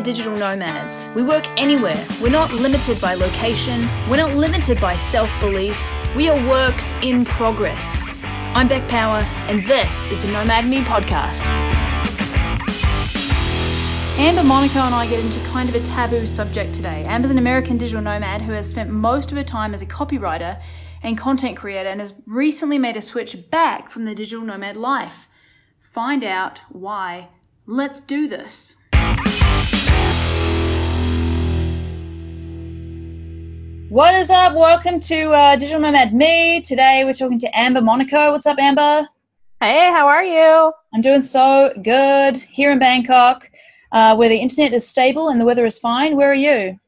are digital nomads. We work anywhere. We're not limited by location. We're not limited by self belief. We are works in progress. I'm Beck Power, and this is the Nomad Me podcast. Amber Monaco and I get into kind of a taboo subject today. Amber's an American digital nomad who has spent most of her time as a copywriter and content creator and has recently made a switch back from the digital nomad life. Find out why. Let's do this. What is up? Welcome to uh, Digital Nomad Me. Today we're talking to Amber Monaco. What's up, Amber? Hey, how are you? I'm doing so good here in Bangkok, uh, where the internet is stable and the weather is fine. Where are you?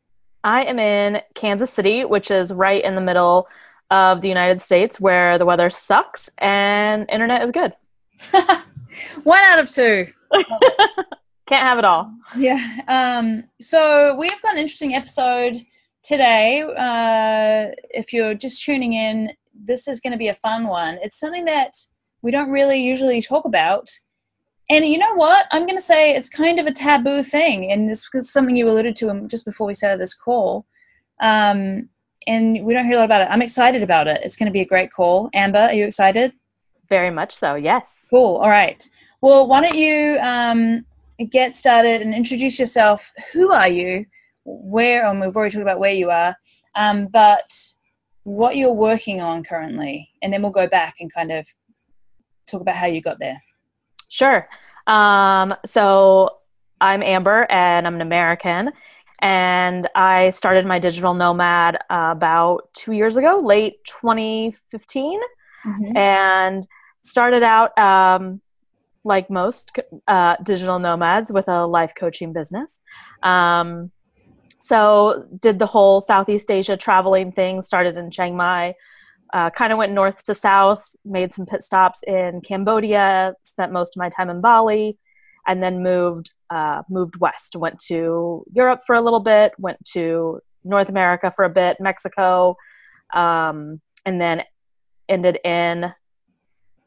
I am in Kansas City, which is right in the middle of the United States, where the weather sucks and internet is good. One out of two. Can't have it all. Yeah. Um, so we've got an interesting episode today. Uh, if you're just tuning in, this is going to be a fun one. It's something that we don't really usually talk about. And you know what? I'm going to say it's kind of a taboo thing. And this is something you alluded to just before we started this call. Um, and we don't hear a lot about it. I'm excited about it. It's going to be a great call. Amber, are you excited? Very much so, yes. Cool. All right. Well, why don't you um, get started and introduce yourself? Who are you? Where, and we've already talked about where you are, um, but what you're working on currently, and then we'll go back and kind of talk about how you got there. Sure. Um, so I'm Amber, and I'm an American, and I started my digital nomad uh, about two years ago, late 2015, mm-hmm. and started out um, like most uh, digital nomads with a life coaching business. Um, so did the whole Southeast Asia traveling thing. Started in Chiang Mai. Uh, kind of went north to south. Made some pit stops in Cambodia. Spent most of my time in Bali, and then moved uh, moved west. Went to Europe for a little bit. Went to North America for a bit, Mexico, um, and then ended in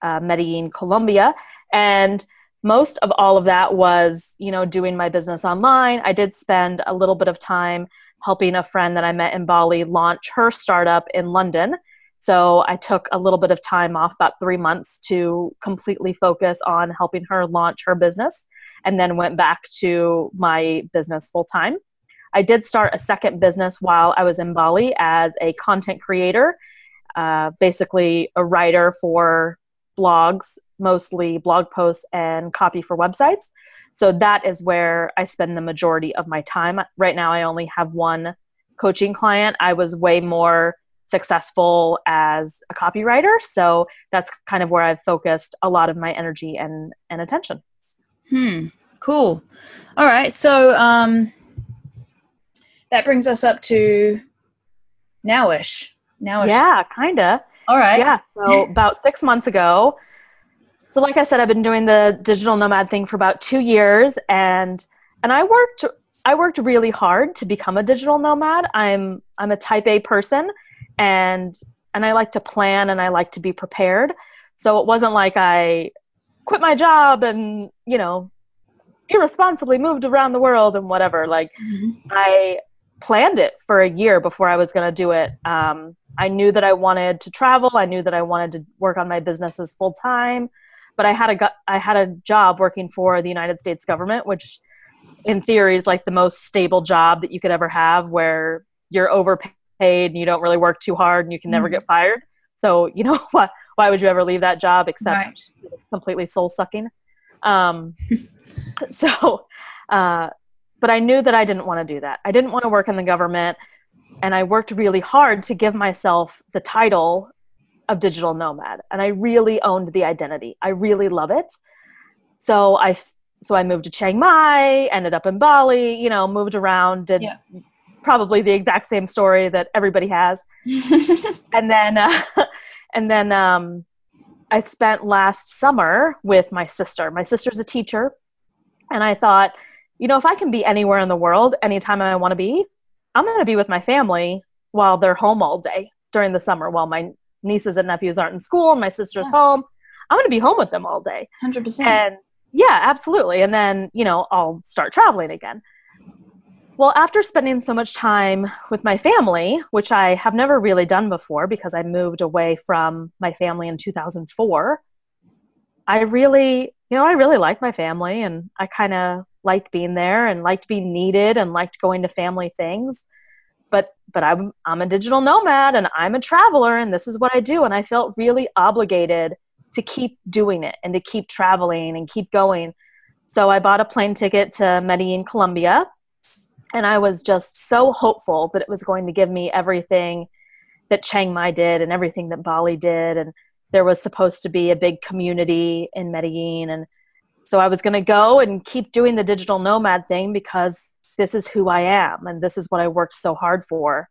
uh, Medellin, Colombia. And most of all of that was, you know, doing my business online. I did spend a little bit of time helping a friend that I met in Bali launch her startup in London. So I took a little bit of time off, about three months, to completely focus on helping her launch her business and then went back to my business full time. I did start a second business while I was in Bali as a content creator, uh, basically a writer for blogs, mostly blog posts and copy for websites. So that is where I spend the majority of my time. Right now, I only have one coaching client. I was way more successful as a copywriter. So that's kind of where I've focused a lot of my energy and, and attention. Hmm. Cool. All right. So um, that brings us up to nowish. Nowish. Yeah, kind of. All right. Yeah. So about six months ago. So like I said, I've been doing the digital nomad thing for about two years, and and I worked I worked really hard to become a digital nomad. I'm I'm a Type A person, and and I like to plan and I like to be prepared. So it wasn't like I quit my job and you know irresponsibly moved around the world and whatever. Like mm-hmm. I planned it for a year before I was going to do it. Um, I knew that I wanted to travel. I knew that I wanted to work on my businesses full time, but I had a I had a job working for the United States government, which in theory is like the most stable job that you could ever have, where you're overpaid and you don't really work too hard and you can never mm-hmm. get fired. So you know why why would you ever leave that job except right. completely soul sucking? Um, so, uh, but I knew that I didn't want to do that. I didn't want to work in the government and I worked really hard to give myself the title of digital nomad and I really owned the identity. I really love it. So I so I moved to Chiang Mai, ended up in Bali, you know, moved around, did yeah. probably the exact same story that everybody has. and then uh, and then um, I spent last summer with my sister. My sister's a teacher and I thought, you know, if I can be anywhere in the world anytime I want to be, I'm going to be with my family while they're home all day during the summer while my nieces and nephews aren't in school my sister's yeah. home. I'm going to be home with them all day. 100%. And yeah, absolutely. And then, you know, I'll start traveling again. well, after spending so much time with my family, which I have never really done before because I moved away from my family in 2004, I really, you know, I really like my family and I kind of liked being there and liked being needed and liked going to family things. But but I'm I'm a digital nomad and I'm a traveler and this is what I do. And I felt really obligated to keep doing it and to keep traveling and keep going. So I bought a plane ticket to Medellin, Colombia, and I was just so hopeful that it was going to give me everything that Chiang Mai did and everything that Bali did. And there was supposed to be a big community in Medellin. And so I was going to go and keep doing the digital nomad thing because this is who I am and this is what I worked so hard for.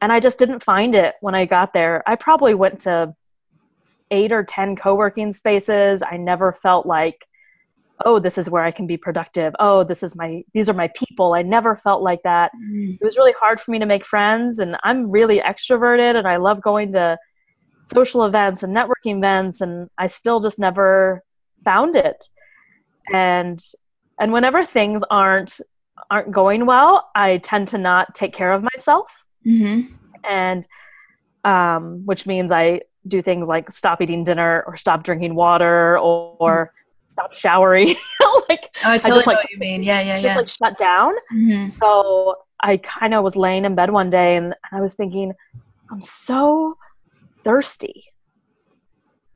And I just didn't find it when I got there. I probably went to eight or 10 co working spaces. I never felt like, oh, this is where I can be productive. Oh, this is my, these are my people. I never felt like that. Mm. It was really hard for me to make friends. And I'm really extroverted and I love going to social events and networking events. And I still just never found it. And, and whenever things aren't aren't going well, I tend to not take care of myself. Mm-hmm. And um, which means I do things like stop eating dinner or stop drinking water or, or stop showering. like oh, I totally I just, like, know what you mean. Yeah, yeah, yeah. Just like shut down. Mm-hmm. So I kind of was laying in bed one day and I was thinking, I'm so thirsty.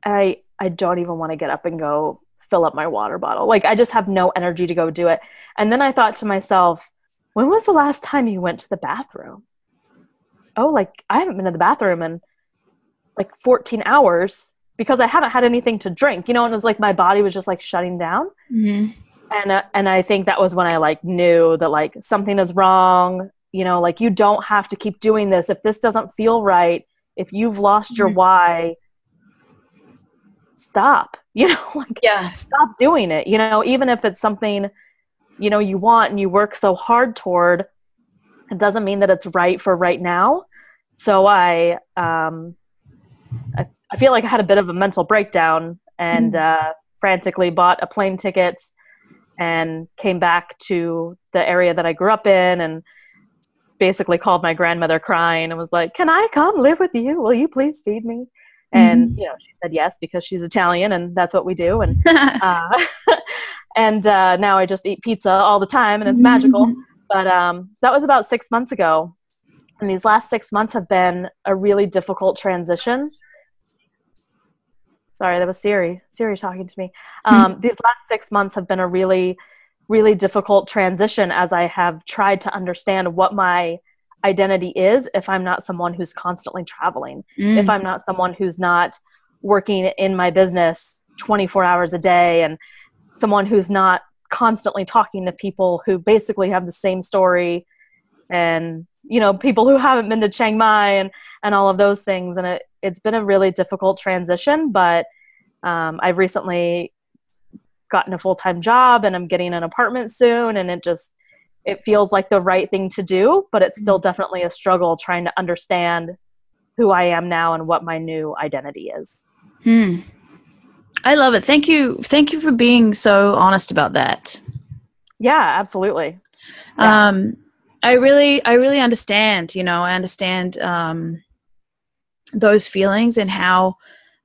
I I don't even want to get up and go fill up my water bottle. Like I just have no energy to go do it. And then I thought to myself, when was the last time you went to the bathroom? Oh, like I haven't been to the bathroom in like 14 hours because I haven't had anything to drink, you know, and it was like my body was just like shutting down. Mm-hmm. And, uh, and I think that was when I like knew that like something is wrong, you know, like you don't have to keep doing this. If this doesn't feel right, if you've lost your mm-hmm. why, stop, you know, like yeah. stop doing it, you know, even if it's something you know you want and you work so hard toward it doesn't mean that it's right for right now so i um i, I feel like i had a bit of a mental breakdown and mm. uh, frantically bought a plane ticket and came back to the area that i grew up in and basically called my grandmother crying and was like can i come live with you will you please feed me and mm-hmm. you know she said yes because she's italian and that's what we do and uh, and uh, now I just eat pizza all the time, and it's magical. Mm-hmm. But um, that was about six months ago, and these last six months have been a really difficult transition. Sorry, that was Siri. Siri talking to me. Um, mm-hmm. These last six months have been a really, really difficult transition as I have tried to understand what my identity is if I'm not someone who's constantly traveling, mm. if I'm not someone who's not working in my business 24 hours a day and someone who's not constantly talking to people who basically have the same story and you know people who haven't been to chiang mai and and all of those things. And it, it's been a really difficult transition but um, i've recently gotten a full-time job and i'm getting an apartment soon and it just it feels like the right thing to do but it's still definitely a struggle trying to understand who i am now and what my new identity is. Hmm. I love it. Thank you. Thank you for being so honest about that. Yeah, absolutely. Yeah. Um, I really, I really understand. You know, I understand um, those feelings and how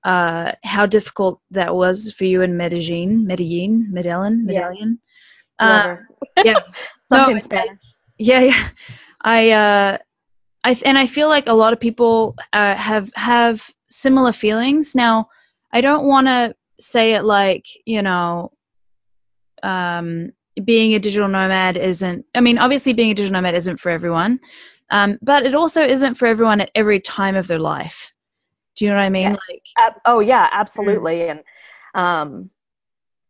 uh, how difficult that was for you in Medellin, Medellin, Medellin, Medellin. Yeah. Uh, yeah. no, Spanish. yeah, yeah. I, uh, I, and I feel like a lot of people uh, have have similar feelings. Now, I don't want to say it like you know um, being a digital nomad isn't i mean obviously being a digital nomad isn't for everyone um, but it also isn't for everyone at every time of their life do you know what i mean like uh, oh yeah absolutely mm. and um,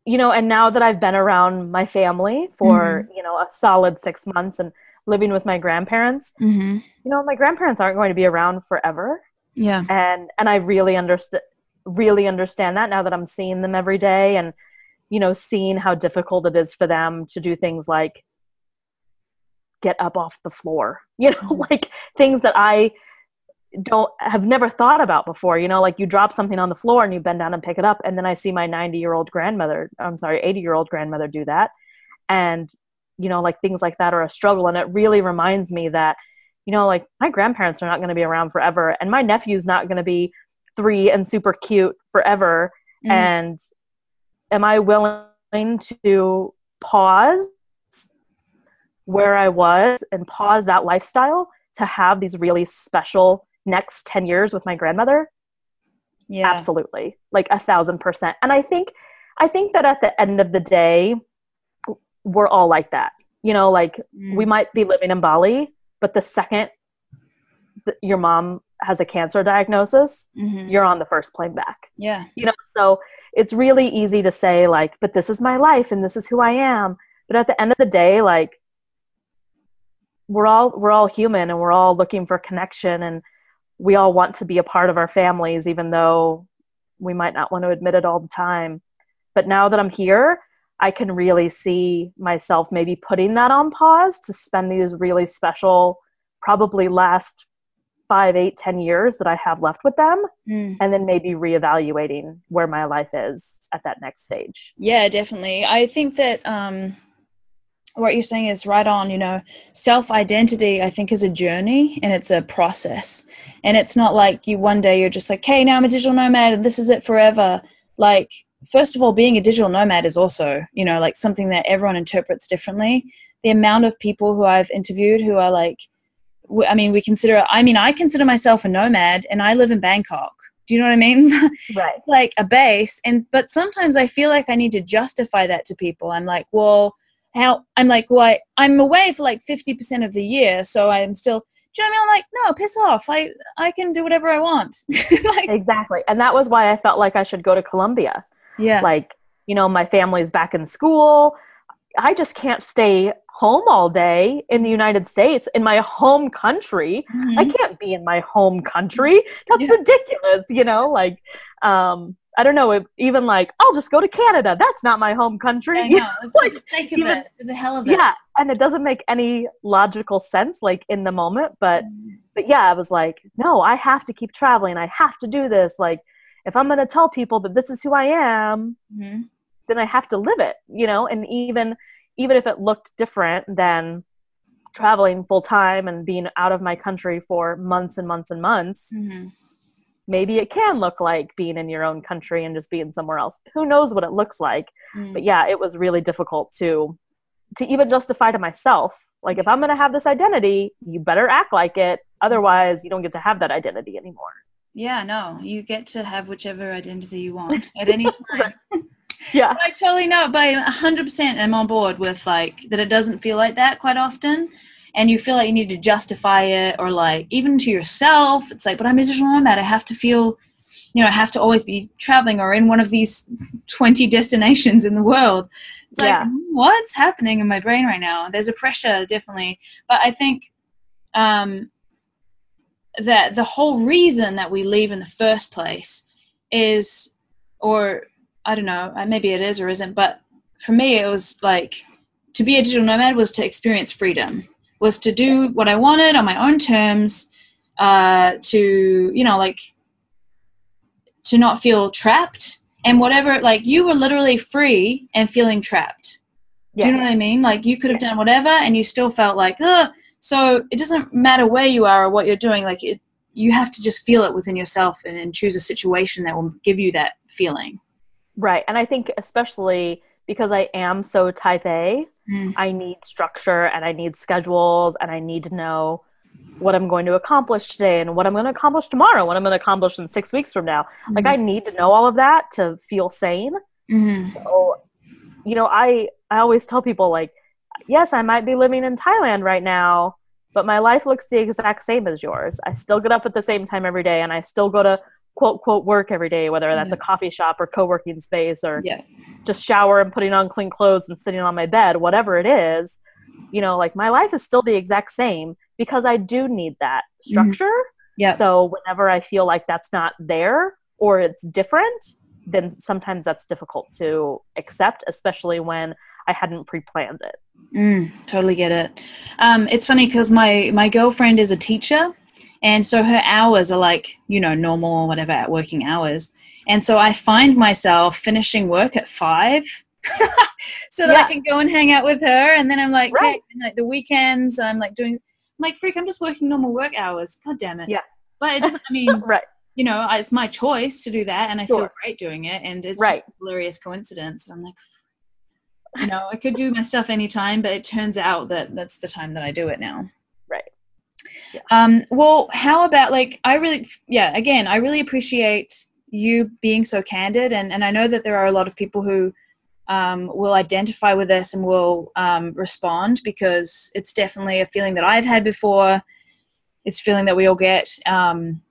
you know and now that i've been around my family for mm-hmm. you know a solid six months and living with my grandparents mm-hmm. you know my grandparents aren't going to be around forever yeah and and i really understood really understand that now that I'm seeing them every day and you know seeing how difficult it is for them to do things like get up off the floor you know mm-hmm. like things that I don't have never thought about before you know like you drop something on the floor and you bend down and pick it up and then I see my 90 year old grandmother I'm sorry 80 year old grandmother do that and you know, like things like that are a struggle. And it really reminds me that, you know, like my grandparents are not going to be around forever and my nephew's not going to be three and super cute forever. Mm. And am I willing to pause where I was and pause that lifestyle to have these really special next 10 years with my grandmother? Yeah. Absolutely. Like a thousand percent. And I think, I think that at the end of the day, we're all like that. You know, like mm. we might be living in Bali, but the second your mom has a cancer diagnosis, mm-hmm. you're on the first plane back. Yeah. You know, so it's really easy to say like, but this is my life and this is who I am. But at the end of the day, like we're all we're all human and we're all looking for connection and we all want to be a part of our families even though we might not want to admit it all the time. But now that I'm here, I can really see myself maybe putting that on pause to spend these really special, probably last five, eight, ten years that I have left with them, mm. and then maybe reevaluating where my life is at that next stage. Yeah, definitely. I think that um, what you're saying is right on. You know, self identity, I think, is a journey and it's a process, and it's not like you one day you're just like, hey, now I'm a digital nomad and this is it forever. Like first of all, being a digital nomad is also, you know, like something that everyone interprets differently. The amount of people who I've interviewed who are like, I mean, we consider, I mean, I consider myself a nomad and I live in Bangkok. Do you know what I mean? Right. like a base. And, but sometimes I feel like I need to justify that to people. I'm like, well, how, I'm like, well, I, I'm away for like 50% of the year. So I'm still, do you know what I mean? I'm like, no, piss off. I, I can do whatever I want. like, exactly. And that was why I felt like I should go to Colombia yeah. Like, you know, my family's back in school. I just can't stay home all day in the United States, in my home country. Mm-hmm. I can't be in my home country. That's yeah. ridiculous, you know? Like, um, I don't know, if, even like, I'll just go to Canada. That's not my home country. I know. like, even, the hell of it. Yeah, and it doesn't make any logical sense, like in the moment. But, mm. but yeah, I was like, no, I have to keep traveling. I have to do this. Like, if I'm going to tell people that this is who I am, mm-hmm. then I have to live it, you know, and even even if it looked different than traveling full time and being out of my country for months and months and months, mm-hmm. maybe it can look like being in your own country and just being somewhere else. Who knows what it looks like? Mm-hmm. But yeah, it was really difficult to to even justify to myself like if I'm going to have this identity, you better act like it, otherwise you don't get to have that identity anymore. Yeah, no, you get to have whichever identity you want at any time. yeah. I totally know, but I 100% I'm on board with like that it doesn't feel like that quite often. And you feel like you need to justify it or like even to yourself, it's like, but I'm a digital nomad. I have to feel, you know, I have to always be traveling or in one of these 20 destinations in the world. It's yeah. like, what's happening in my brain right now? There's a pressure, definitely. But I think um, that the whole reason that we leave in the first place is, or I don't know, uh, maybe it is or isn't, but for me, it was like to be a digital nomad was to experience freedom, was to do what I wanted on my own terms, uh, to, you know, like to not feel trapped and whatever, like you were literally free and feeling trapped. Yes. Do you know what I mean? Like you could have done whatever and you still felt like, ugh, so it doesn't matter where you are or what you're doing. Like it, you have to just feel it within yourself and, and choose a situation that will give you that feeling. Right, and I think especially because I am so type A, mm. I need structure and I need schedules and I need to know what I'm going to accomplish today and what I'm going to accomplish tomorrow, what I'm going to accomplish in six weeks from now. Mm-hmm. Like I need to know all of that to feel sane. Mm-hmm. So, you know, I I always tell people like yes, I might be living in Thailand right now, but my life looks the exact same as yours. I still get up at the same time every day and I still go to quote quote work every day, whether that's yeah. a coffee shop or co working space or yeah. just shower and putting on clean clothes and sitting on my bed, whatever it is. You know, like my life is still the exact same because I do need that mm-hmm. structure. Mm-hmm. Yeah. So whenever I feel like that's not there or it's different, then sometimes that's difficult to accept, especially when I hadn't pre-planned it. Mm, totally get it. Um, it's funny because my my girlfriend is a teacher, and so her hours are like you know normal whatever working hours, and so I find myself finishing work at five so that Yeah. I can go and hang out with her. And then I'm like, Right. and, like the weekends, I'm like doing, I'm like, freak, I'm just working normal work hours. God damn it. Yeah. But it doesn't, I mean, right. you know, it's my choice to do that, and I feel great doing it. And it's Right. just a hilarious coincidence. And I'm like, you know, I could do my stuff anytime, but it turns out that that's the time that I do it now. Um, well, how about like I really, yeah, again, I really appreciate you being so candid, and and I know that there are a lot of people who um, will identify with this and will um, respond because it's definitely a feeling that I've had before. It's a feeling that we all get, um,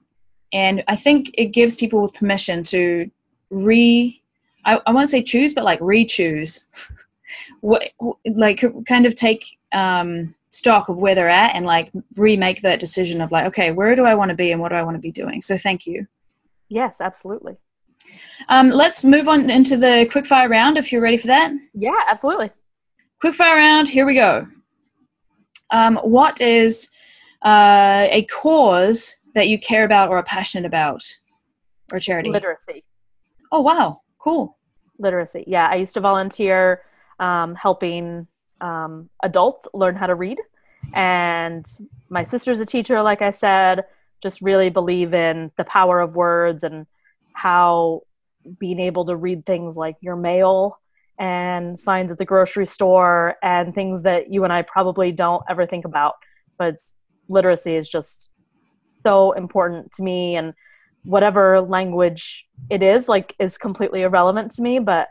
and I think it gives people with permission to re. I, I won't say choose, but like re-choose. what like kind of take um, stock of where they're at and like remake that decision of like okay where do i want to be and what do i want to be doing so thank you Yes, absolutely. um, let's move on into the quickfire round if you're ready for that Yeah, absolutely. quickfire round here we go um, what is uh, a cause that you care about or are passionate about or charity Literacy. oh wow cool Literacy. Yeah, I used to volunteer um, helping um, adults learn how to read. And my sister's a teacher, like I said, just really believe in the power of words and how being able to read things like your mail and signs at the grocery store and things that you and I probably don't ever think about. But literacy is just so important to me and whatever language it is like is completely irrelevant to me but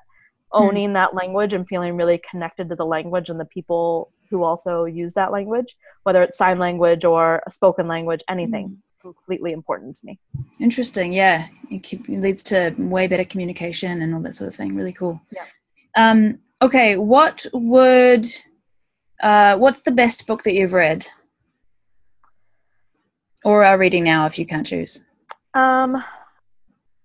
owning that language and feeling really connected to the language and the people who also use that language whether it's sign language or a spoken language anything completely important to me Interesting. Yeah, it, keep, it leads to way better communication and all that sort of thing. Really cool. Yeah. Um, okay, what would uh, what's the best book that you've read or are reading now, if you can't choose? um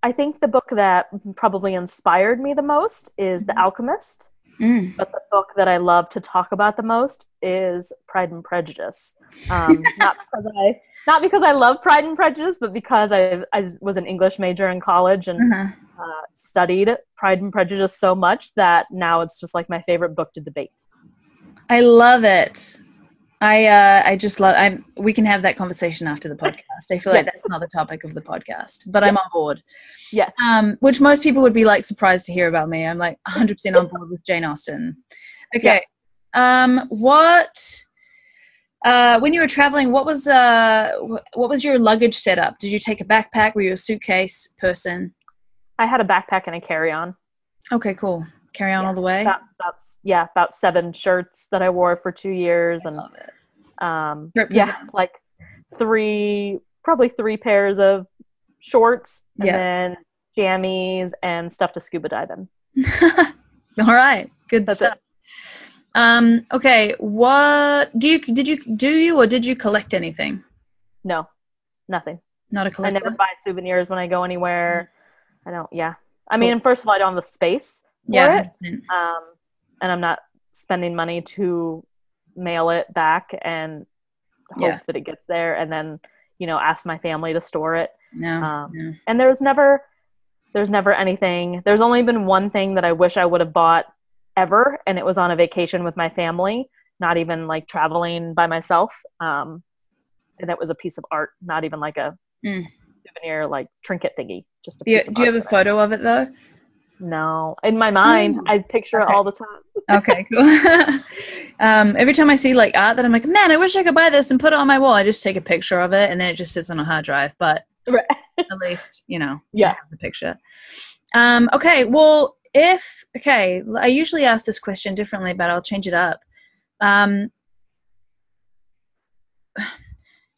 i think the book that probably inspired me the most is the alchemist Mm. but the book that I love to talk about the most is Pride and Prejudice. Um, not because I not because I love Pride and Prejudice, but because I, I was an English major in college and Uh-huh. uh, studied Pride and Prejudice so much that now it's just like my favorite book to debate. I love it. I uh, I just love. I'm. We can have that conversation after the podcast. I feel like that's not the topic of the podcast, but I'm on board. Yes. um, which most people would be like surprised to hear about me. I'm like 100% on board with Jane Austen. Okay. Um, what uh, when you were traveling, what was uh, what was your luggage setup? Did you take a backpack? Were you a suitcase person? I had a backpack and a carry-on. Okay, cool. Carry on Yeah, all the way. About, about yeah, about seven shirts that I wore for two years, I and love it. um, yeah, like three, probably three pairs of shorts, and Yeah. then jammies and stuff to scuba dive in. all right, good That's stuff. Um, okay, what do you did you do you or did you collect anything? No, nothing. Not a collector. I never buy souvenirs when I go anywhere. I don't. Yeah. I mean, first of all, I don't have the space yeah, it, um, and I'm not spending money to mail it back and hope Yeah. that it gets there, and then you know ask my family to store it. no, Um, no. And there's never, there's never anything. There's only been one thing that I wish I would have bought ever, and it was on a vacation with my family, not even like traveling by myself. Um, and that was a piece of art, not even like a Mm. souvenir like trinket thingy. Just a Do you, do you have a photo of it though? No, in my mind, Ooh. I picture Okay. it all the time. Okay, cool. um, every time I see like art that I'm like, man, I wish I could buy this and put it on my wall. I just take a picture of it and then it just sits on a hard drive. But Right. at least you know, I Yeah. have the picture. Um, okay, well, if okay, I usually ask this question differently, but I'll change it up. Um,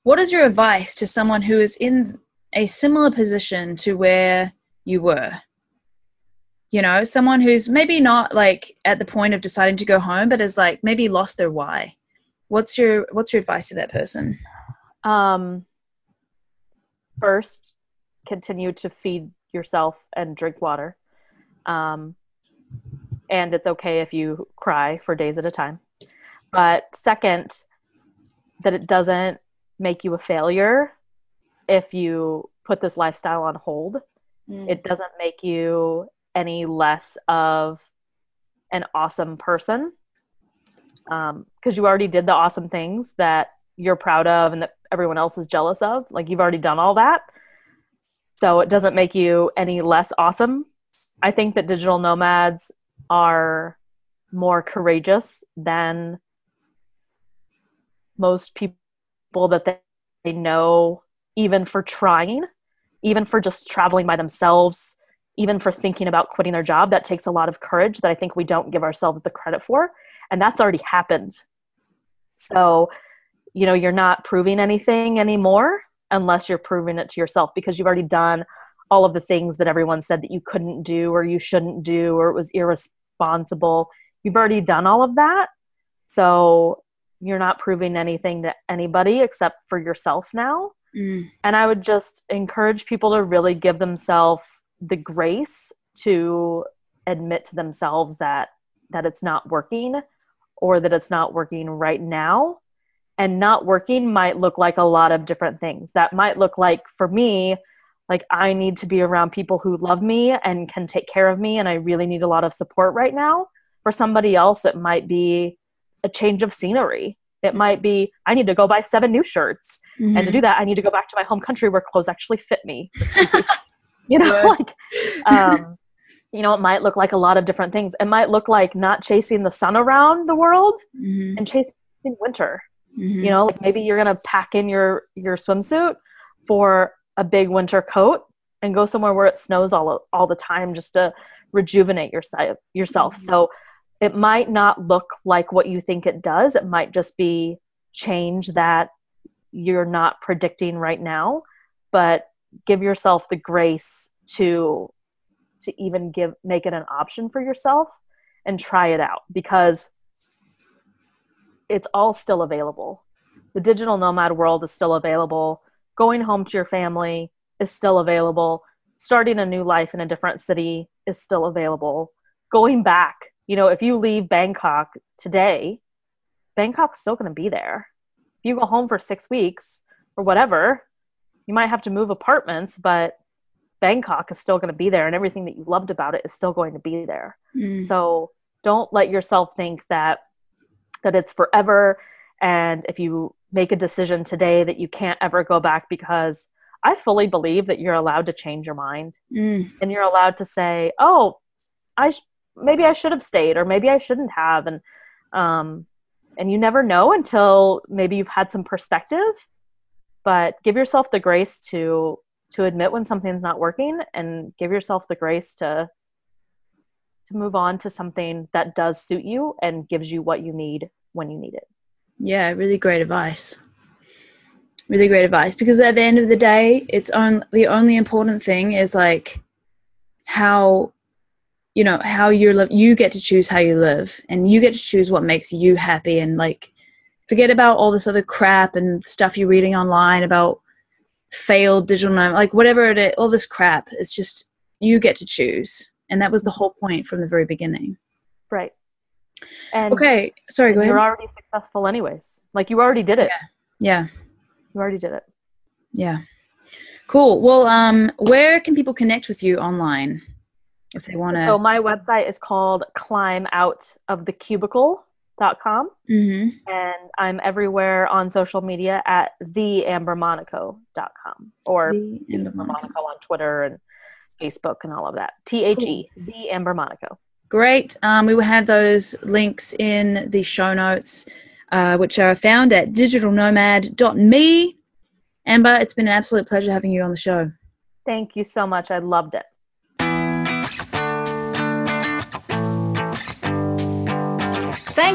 what is your advice to someone who is in a similar position to where you were? You know, someone who's maybe not like at the point of deciding to go home, but has like maybe lost their why. What's your What's your advice to that person? Um, first, continue to feed yourself and drink water. Um, and it's okay if you cry for days at a time. But second, that it doesn't make you a failure if you put this lifestyle on hold. Mm. It doesn't make you any less of an awesome person because um, you already did the awesome things that you're proud of and that everyone else is jealous of. Like you've already done all that. So it doesn't make you any less awesome. I think that digital nomads are more courageous than most people that they, they know, even for trying, even for just traveling by themselves, even for thinking about quitting their job. That takes a lot of courage that I think we don't give ourselves the credit for. And that's already happened. So, you know, you're not proving anything anymore unless you're proving it to yourself because you've already done all of the things that everyone said that you couldn't do or you shouldn't do or it was irresponsible. You've already done all of that. So you're not proving anything to anybody except for yourself now. Mm. And I would just encourage people to really give themselves the grace to admit to themselves that that it's not working or that it's not working right now. And not working might look like a lot of different things. That might look like for me, like I need to be around people who love me and can take care of me and I really need a lot of support right now. For somebody else it might be a change of scenery. It might be I need to go buy seven new shirts. Mm-hmm. And to do that I need to go back to my home country where clothes actually fit me. you know, like um you know, it might look like a lot of different things. It might look like not chasing the sun around the world mm-hmm. and chasing winter. Mm-hmm. You know, like maybe you're gonna pack in your your swimsuit for a big winter coat and go somewhere where it snows all all the time just to rejuvenate yourself yourself. Mm-hmm. So it might not look like what you think it does. It might just be change that you're not predicting right now, but give yourself the grace to to even give make it an option for yourself and try it out because it's all still available. The digital nomad world is still available. Going home to your family is still available. Starting a new life in a different city is still available. Going back, you know, if you leave Bangkok today, Bangkok's still going to be there. If you go home for six weeks or whatever, you might have to move apartments, but Bangkok is still going to be there and everything that you loved about it is still going to be there. Mm. So don't let yourself think that that it's forever and if you make a decision today that you can't ever go back because I fully believe that you're allowed to change your mind mm. and you're allowed to say, "Oh, I sh- maybe I should have stayed or maybe I shouldn't have." And um and you never know until maybe you've had some perspective, but give yourself the grace to to admit when something's not working and give yourself the grace to to move on to something that does suit you and gives you what you need when you need it. Yeah, really great advice. Really great advice because at the end of the day, it's on the only important thing is like how you know how you live. You get to choose how you live, and you get to choose what makes you happy. And like, forget about all this other crap and stuff you're reading online about failed digital nomad, like whatever it is, all this crap. It's just you get to choose, and that was the whole point from the very beginning. Right. And okay, sorry. Go ahead. You're already successful, anyways. Like you already did it. Yeah. yeah. You already did it. Yeah. Cool. Well, um, where can people connect with you online if they want to? So my website is called Climb Out of the Cubicle com, mm-hmm. and I'm everywhere on social media at theambermonaco.com or the Amber Monaco on Twitter and Facebook and all of that. T H E, the Amber Monaco. Great. Um, we will have those links in the show notes, uh, which are found at digitalnomad.me. Amber, it's been an absolute pleasure having you on the show. Thank you so much. I loved it.